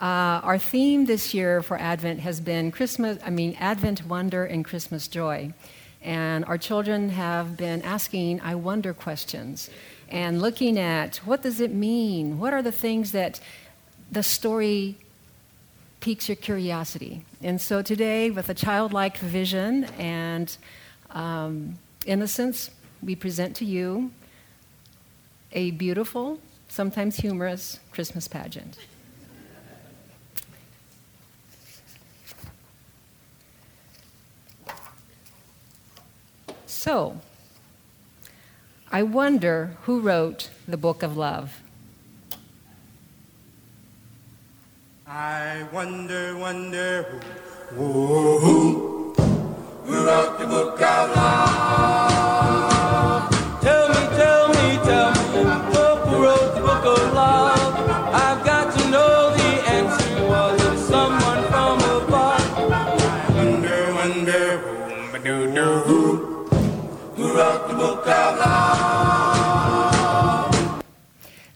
Uh, our theme this year for Advent has been Christmas, I mean, Advent wonder and Christmas joy. And our children have been asking I wonder questions and looking at what does it mean? What are the things that the story piques your curiosity? And so today, with a childlike vision and um, innocence, we present to you a beautiful, sometimes humorous Christmas pageant. So, I wonder who wrote the book of love. I wonder, wonder who, who, who, wrote the book of love. Tell me, tell me, tell me, who wrote the book of love? I've got to know the answer. Was it someone from above? I wonder, wonder who, who, who wrote the book of love?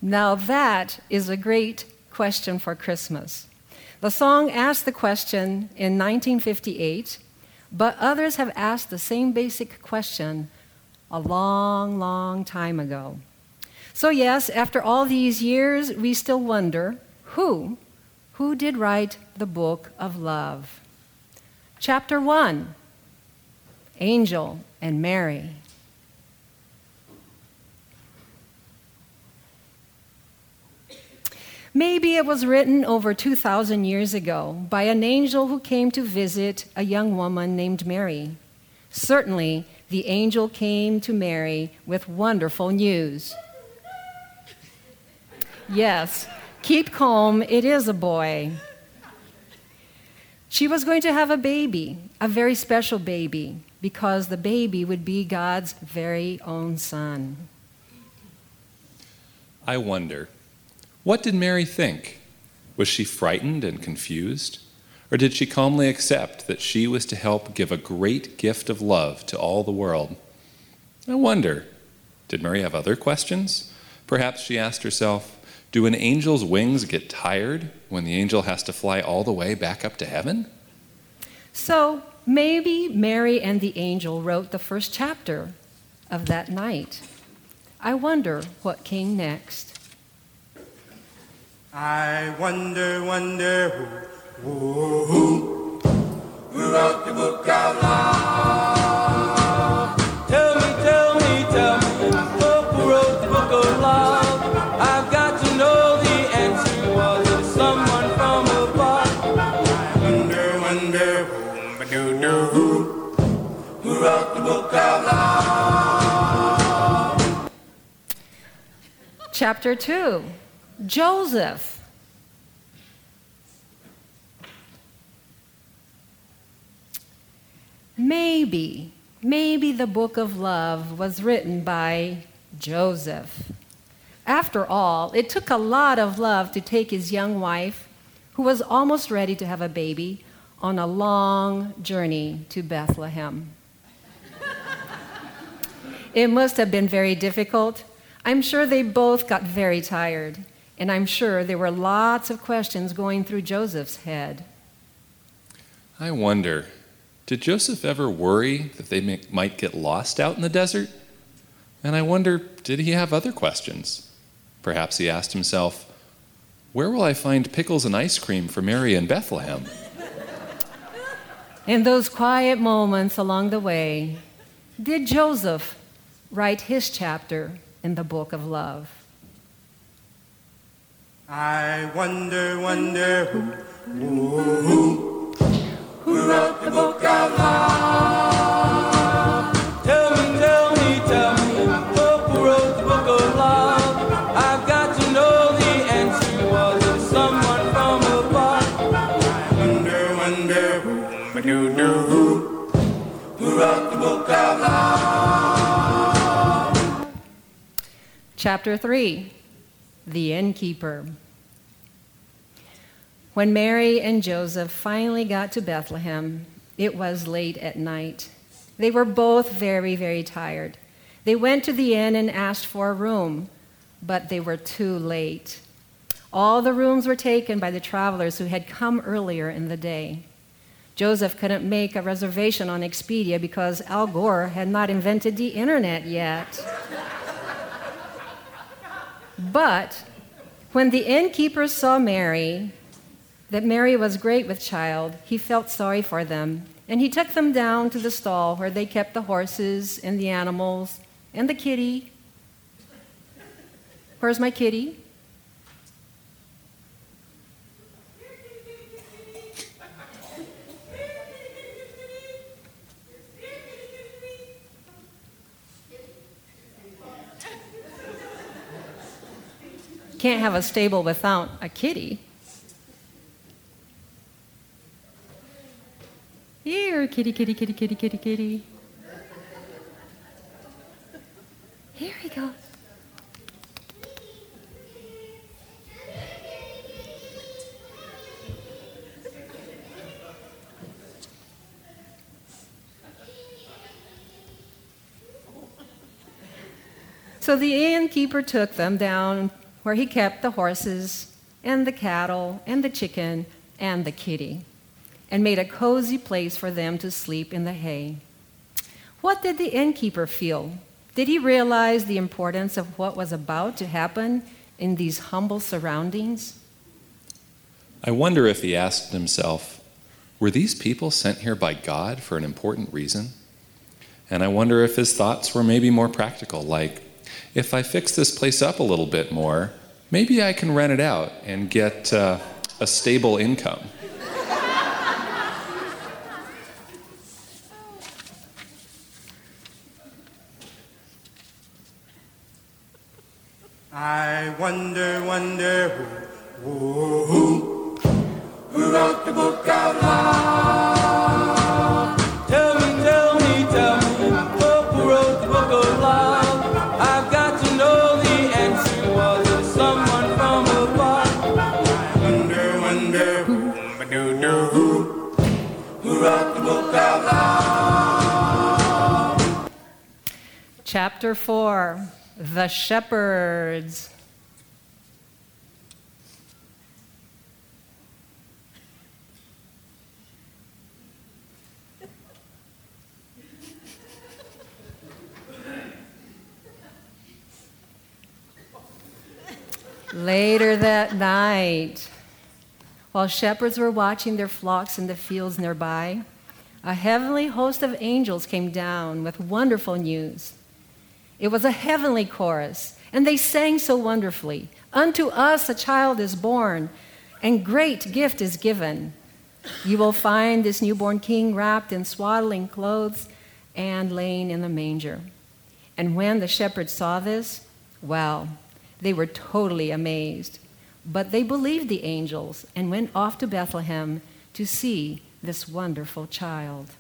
Now, that is a great question for Christmas. The song asked the question in 1958, but others have asked the same basic question a long, long time ago. So, yes, after all these years, we still wonder who, who did write the book of love? Chapter 1 Angel and Mary. Maybe it was written over 2,000 years ago by an angel who came to visit a young woman named Mary. Certainly, the angel came to Mary with wonderful news. Yes, keep calm, it is a boy. She was going to have a baby, a very special baby, because the baby would be God's very own son. I wonder, what did Mary think? Was she frightened and confused? Or did she calmly accept that she was to help give a great gift of love to all the world? I wonder, did Mary have other questions? Perhaps she asked herself, do an angel's wings get tired when the angel has to fly all the way back up to heaven? So maybe Mary and the angel wrote the first chapter of that night. I wonder what came next. I wonder, wonder who, who, who, who wrote the book of love? Chapter 2 Joseph. Maybe, maybe the book of love was written by Joseph. After all, it took a lot of love to take his young wife, who was almost ready to have a baby, on a long journey to Bethlehem. it must have been very difficult. I'm sure they both got very tired, and I'm sure there were lots of questions going through Joseph's head. I wonder, did Joseph ever worry that they may, might get lost out in the desert? And I wonder, did he have other questions? Perhaps he asked himself, Where will I find pickles and ice cream for Mary in Bethlehem? In those quiet moments along the way, did Joseph write his chapter in the book of love? I wonder, wonder who, who, who, Chapter 3 The Innkeeper. When Mary and Joseph finally got to Bethlehem, it was late at night. They were both very, very tired. They went to the inn and asked for a room, but they were too late. All the rooms were taken by the travelers who had come earlier in the day. Joseph couldn't make a reservation on Expedia because Al Gore had not invented the internet yet. But when the innkeeper saw Mary, that Mary was great with child, he felt sorry for them, and he took them down to the stall where they kept the horses and the animals and the kitty. Where's my kitty? Can't have a stable without a kitty. Here, kitty, kitty, kitty, kitty, kitty, kitty. Here we go. So the innkeeper took them down where he kept the horses and the cattle and the chicken and the kitty and made a cozy place for them to sleep in the hay. What did the innkeeper feel? Did he realize the importance of what was about to happen in these humble surroundings? I wonder if he asked himself, were these people sent here by God for an important reason? And I wonder if his thoughts were maybe more practical, like, if I fix this place up a little bit more, maybe I can rent it out and get uh, a stable income. I wonder, wonder Chapter 4 The Shepherds. Later that night, while shepherds were watching their flocks in the fields nearby, a heavenly host of angels came down with wonderful news. It was a heavenly chorus, and they sang so wonderfully Unto us a child is born, and great gift is given. You will find this newborn king wrapped in swaddling clothes and laying in the manger. And when the shepherds saw this, well, they were totally amazed. But they believed the angels and went off to Bethlehem to see this wonderful child.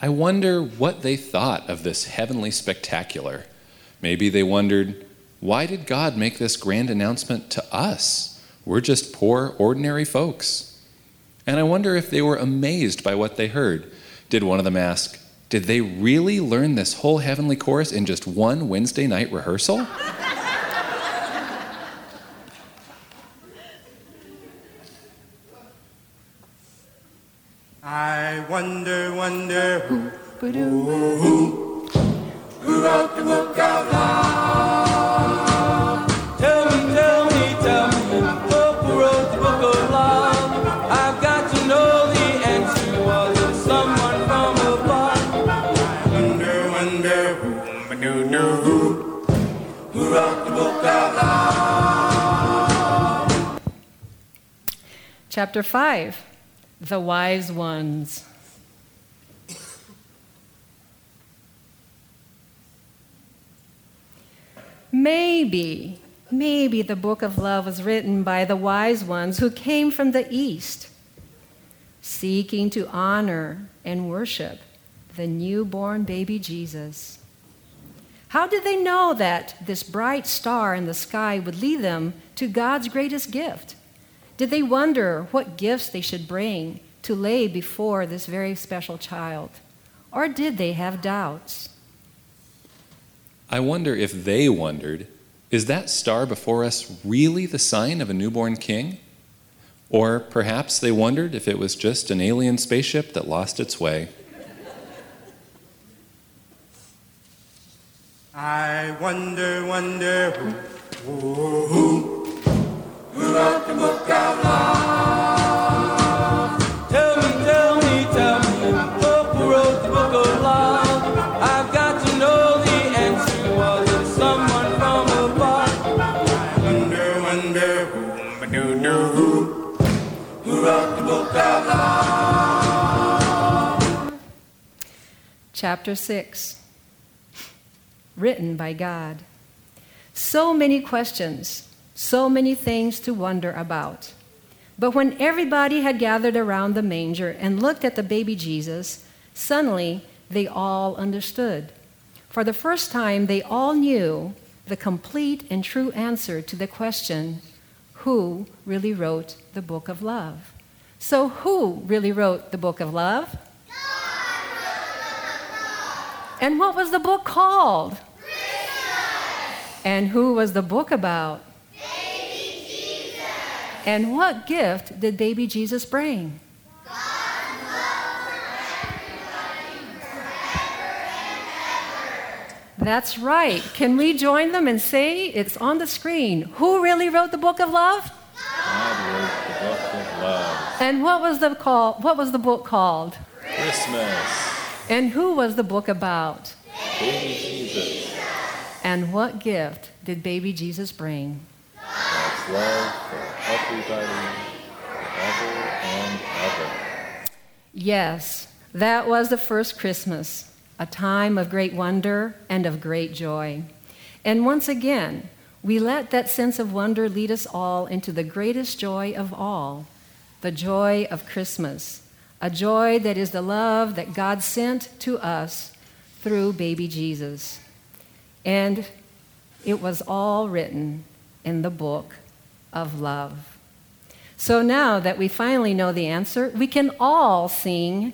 I wonder what they thought of this heavenly spectacular. Maybe they wondered, why did God make this grand announcement to us? We're just poor, ordinary folks. And I wonder if they were amazed by what they heard. Did one of them ask, Did they really learn this whole heavenly chorus in just one Wednesday night rehearsal? I wonder, wonder who, who, who, who wrote the book out loud. Tell me, tell me, tell me, who wrote the book of love? I've got to know the answer. Was it someone from above? Wonder, wonder who, ba-doo-doo, who, who wrote the book out loud. Chapter 5 The Wise Ones. Maybe, maybe the book of love was written by the wise ones who came from the east, seeking to honor and worship the newborn baby Jesus. How did they know that this bright star in the sky would lead them to God's greatest gift? Did they wonder what gifts they should bring to lay before this very special child? Or did they have doubts? I wonder if they wondered is that star before us really the sign of a newborn king? Or perhaps they wondered if it was just an alien spaceship that lost its way. I wonder, wonder who, who, who, wrote the book of love? Chapter 6 Written by God. So many questions, so many things to wonder about. But when everybody had gathered around the manger and looked at the baby Jesus, suddenly they all understood. For the first time, they all knew the complete and true answer to the question who really wrote the book of love? So, who really wrote the book of love? And what was the book called? Christmas. And who was the book about? Baby Jesus. And what gift did baby Jesus bring? God's love for everybody, forever and ever. That's right. Can we join them and say it's on the screen? Who really wrote the book of love? God wrote the book of love. And what was the call, what was the book called? Christmas. And who was the book about? Baby Jesus. And what gift did baby Jesus bring? God's love for everybody, forever and ever. Yes, that was the first Christmas, a time of great wonder and of great joy. And once again, we let that sense of wonder lead us all into the greatest joy of all the joy of Christmas, a joy that is the love that God sent to us through baby Jesus. And it was all written in the book of love. So now that we finally know the answer, we can all sing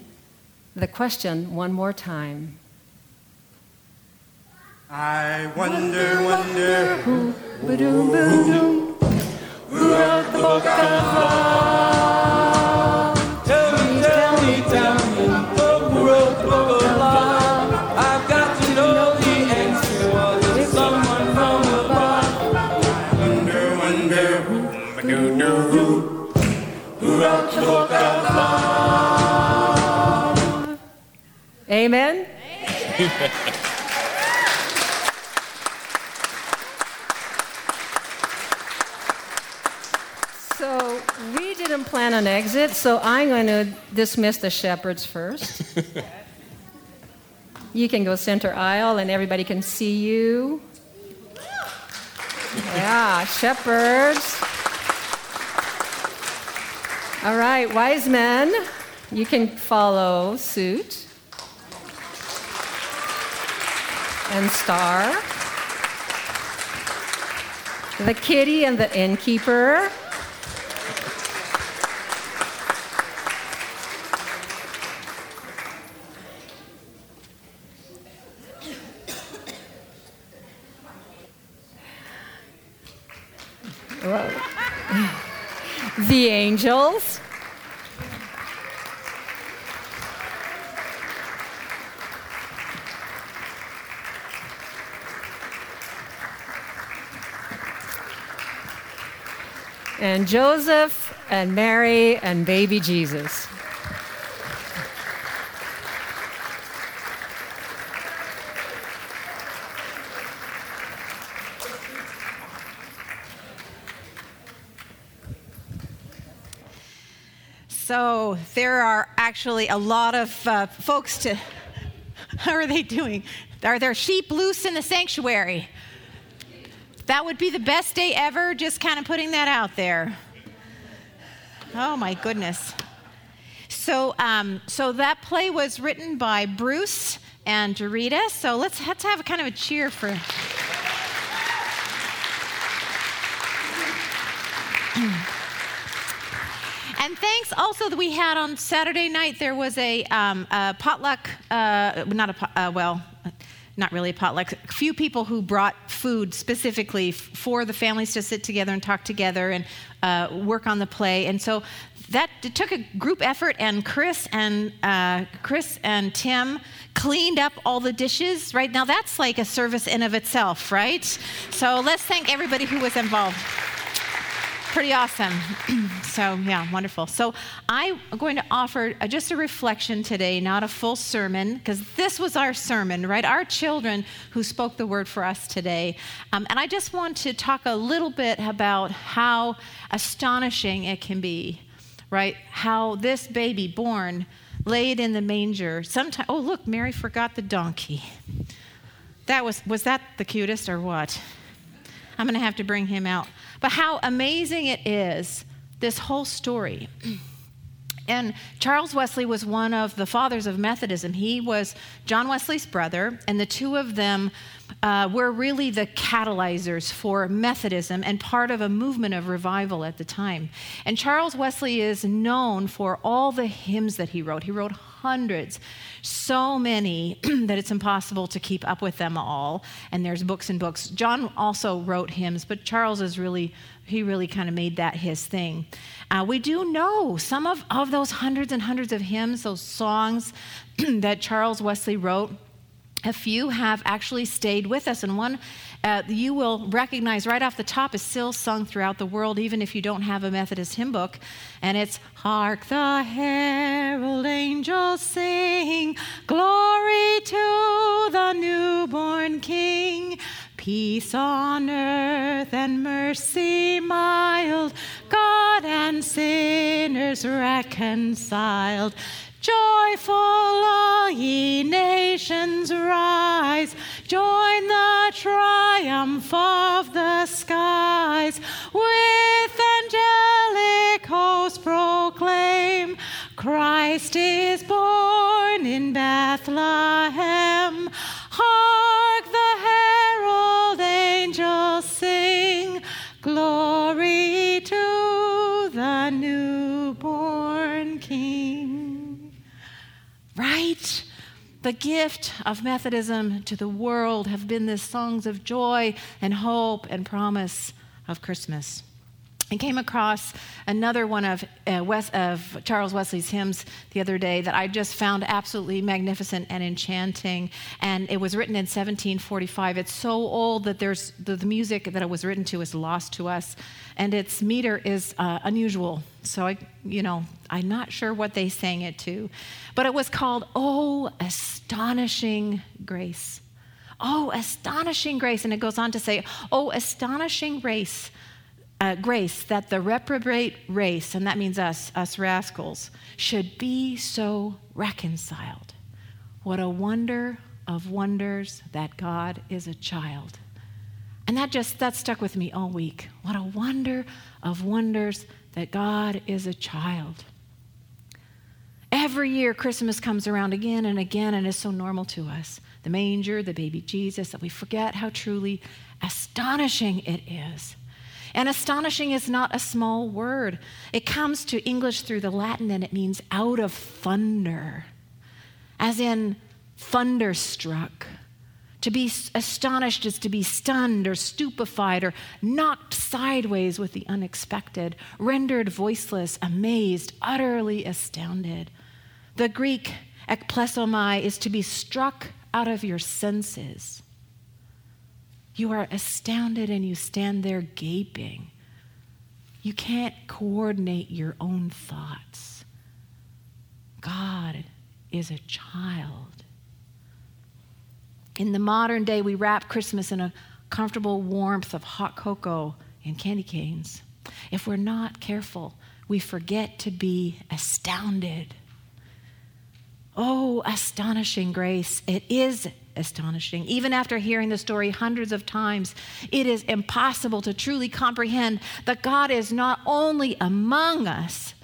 the question one more time. I wonder, wonder who, Ba-doom, ba-doom. who wrote the book of love. Amen? so we didn't plan an exit, so I'm going to dismiss the shepherds first. you can go center aisle and everybody can see you. Yeah, shepherds. All right, wise men, you can follow suit. And star. The kitty and the innkeeper. The angels. And Joseph and Mary and baby Jesus. So there are actually a lot of uh, folks to. How are they doing? Are there sheep loose in the sanctuary? That would be the best day ever, just kind of putting that out there. Oh my goodness. So, um, so that play was written by Bruce and Dorita. So let's, let's have a kind of a cheer for. And thanks also that we had on Saturday night, there was a, um, a potluck, uh, not a, uh, well, not really a potluck, a few people who brought food specifically for the families to sit together and talk together and uh, work on the play. And so that it took a group effort, and Chris and uh, Chris and Tim cleaned up all the dishes. Right now, that's like a service in of itself, right? So let's thank everybody who was involved pretty awesome. so, yeah, wonderful. So, I'm going to offer uh, just a reflection today, not a full sermon, because this was our sermon, right? Our children who spoke the word for us today. Um, and I just want to talk a little bit about how astonishing it can be, right? How this baby born laid in the manger, sometimes, oh, look, Mary forgot the donkey. That was, was that the cutest or what? I'm going to have to bring him out. But how amazing it is, this whole story. And Charles Wesley was one of the fathers of Methodism. He was John Wesley's brother, and the two of them uh, were really the catalyzers for Methodism and part of a movement of revival at the time. And Charles Wesley is known for all the hymns that he wrote. He wrote hundreds, so many that it's impossible to keep up with them all. And there's books and books. John also wrote hymns, but Charles is really, he really kind of made that his thing. Uh, we do know some of, of those hundreds and hundreds of hymns, those songs that Charles Wesley wrote a few have actually stayed with us, and one uh, you will recognize right off the top is still sung throughout the world, even if you don't have a Methodist hymn book. And it's Hark the herald angels sing, glory to the newborn King. Peace on earth and mercy mild, God and sinners reconciled. Joyful all ye nations rise, join the triumph of the skies. With angelic hosts proclaim, Christ is born in Bethlehem. The gift of Methodism to the world have been the songs of joy and hope and promise of Christmas. I came across another one of, uh, of Charles Wesley's hymns the other day that I just found absolutely magnificent and enchanting. And it was written in 1745. It's so old that there's the, the music that it was written to is lost to us, and its meter is uh, unusual. So I, you know, I'm not sure what they sang it to, but it was called "Oh Astonishing Grace." Oh, astonishing grace. And it goes on to say, Oh, astonishing grace uh, grace that the reprobate race, and that means us, us rascals, should be so reconciled. What a wonder of wonders that God is a child. And that just that stuck with me all week. What a wonder of wonders that God is a child. Every year, Christmas comes around again and again, and is so normal to us. The manger, the baby Jesus, that we forget how truly astonishing it is. And astonishing is not a small word. It comes to English through the Latin and it means out of thunder, as in thunderstruck. To be astonished is to be stunned or stupefied or knocked sideways with the unexpected, rendered voiceless, amazed, utterly astounded. The Greek ekplesomai is to be struck out of your senses. You are astounded and you stand there gaping. You can't coordinate your own thoughts. God is a child. In the modern day, we wrap Christmas in a comfortable warmth of hot cocoa and candy canes. If we're not careful, we forget to be astounded. Oh, astonishing grace. It is astonishing. Even after hearing the story hundreds of times, it is impossible to truly comprehend that God is not only among us,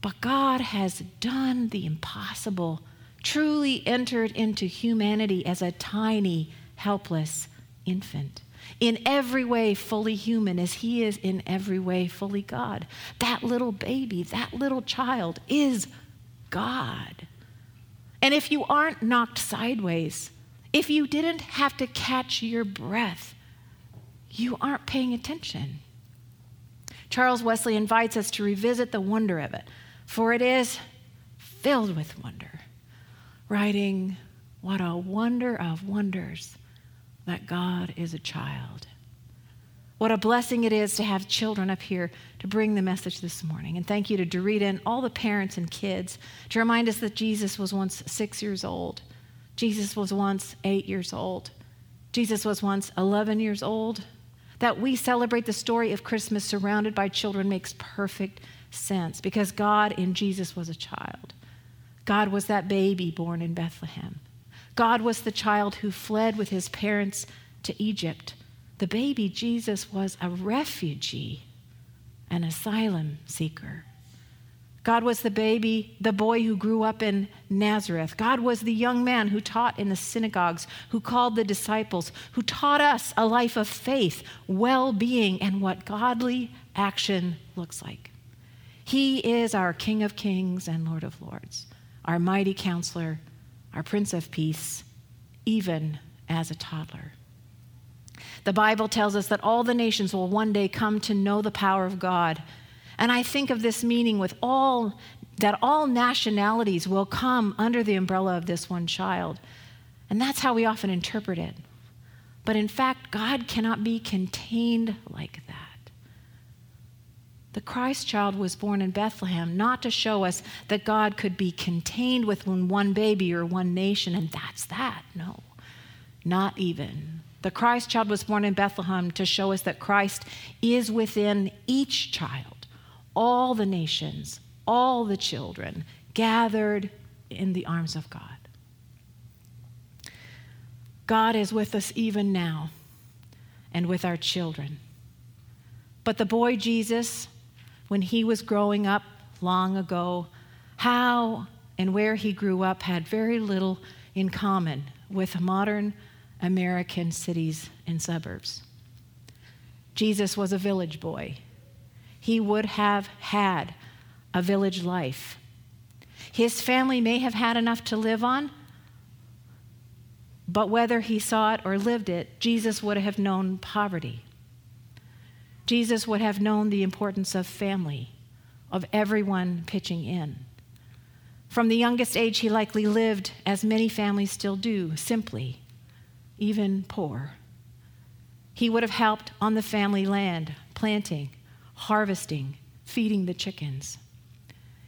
but God has done the impossible truly entered into humanity as a tiny, helpless infant. In every way, fully human, as he is in every way, fully God. That little baby, that little child is God. And if you aren't knocked sideways, if you didn't have to catch your breath, you aren't paying attention. Charles Wesley invites us to revisit the wonder of it, for it is filled with wonder, writing, What a wonder of wonders that God is a child. What a blessing it is to have children up here to bring the message this morning. And thank you to Dorita and all the parents and kids to remind us that Jesus was once six years old. Jesus was once eight years old. Jesus was once 11 years old. That we celebrate the story of Christmas surrounded by children makes perfect sense because God in Jesus was a child. God was that baby born in Bethlehem. God was the child who fled with his parents to Egypt. The baby Jesus was a refugee, an asylum seeker. God was the baby, the boy who grew up in Nazareth. God was the young man who taught in the synagogues, who called the disciples, who taught us a life of faith, well being, and what godly action looks like. He is our King of Kings and Lord of Lords, our mighty counselor, our Prince of Peace, even as a toddler. The Bible tells us that all the nations will one day come to know the power of God and I think of this meaning with all that all nationalities will come under the umbrella of this one child. And that's how we often interpret it. But in fact, God cannot be contained like that. The Christ child was born in Bethlehem not to show us that God could be contained within one baby or one nation, and that's that. No, not even. The Christ child was born in Bethlehem to show us that Christ is within each child all the nations, all the children gathered in the arms of God. God is with us even now and with our children. But the boy Jesus, when he was growing up long ago, how and where he grew up had very little in common with modern American cities and suburbs. Jesus was a village boy he would have had a village life. His family may have had enough to live on, but whether he saw it or lived it, Jesus would have known poverty. Jesus would have known the importance of family, of everyone pitching in. From the youngest age, he likely lived, as many families still do, simply, even poor. He would have helped on the family land, planting, harvesting, feeding the chickens.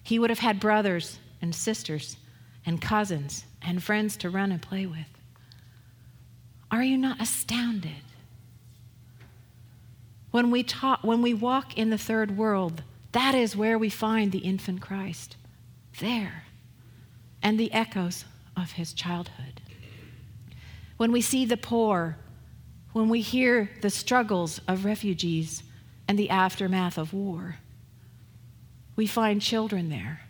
He would have had brothers and sisters and cousins and friends to run and play with. Are you not astounded? When we, talk, when we walk in the third world, that is where we find the infant Christ. There. And the echoes of his childhood. When we see the poor, when we hear the struggles of refugees, and the aftermath of war. We find children there,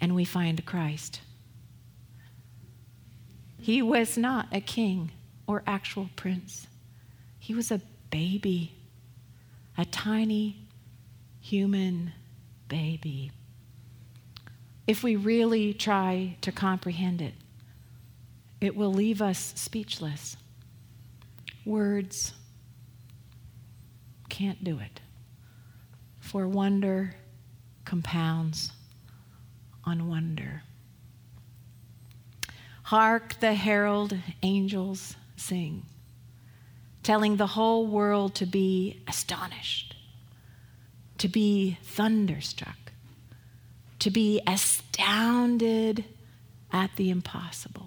and we find Christ. He was not a king or actual prince, he was a baby, a tiny human baby. If we really try to comprehend it, it will leave us speechless. Words can't do it. For wonder compounds on wonder. Hark the herald angels sing, telling the whole world to be astonished, to be thunderstruck, to be astounded at the impossible.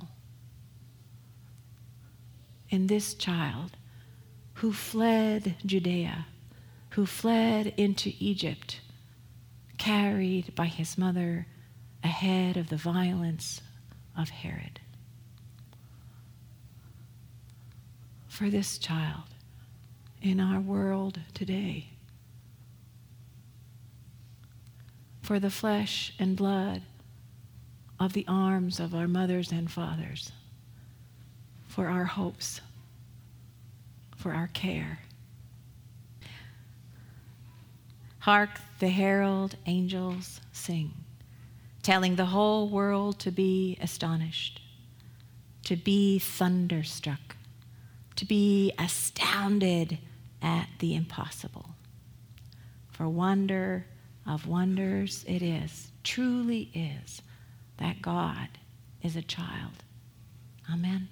In this child who fled Judea who fled into Egypt, carried by his mother ahead of the violence of Herod. For this child in our world today, for the flesh and blood of the arms of our mothers and fathers for our hopes, for our care. Hark the herald angels sing, telling the whole world to be astonished, to be thunderstruck, to be astounded at the impossible. For wonder of wonders it is, truly is, that God is a child. Amen.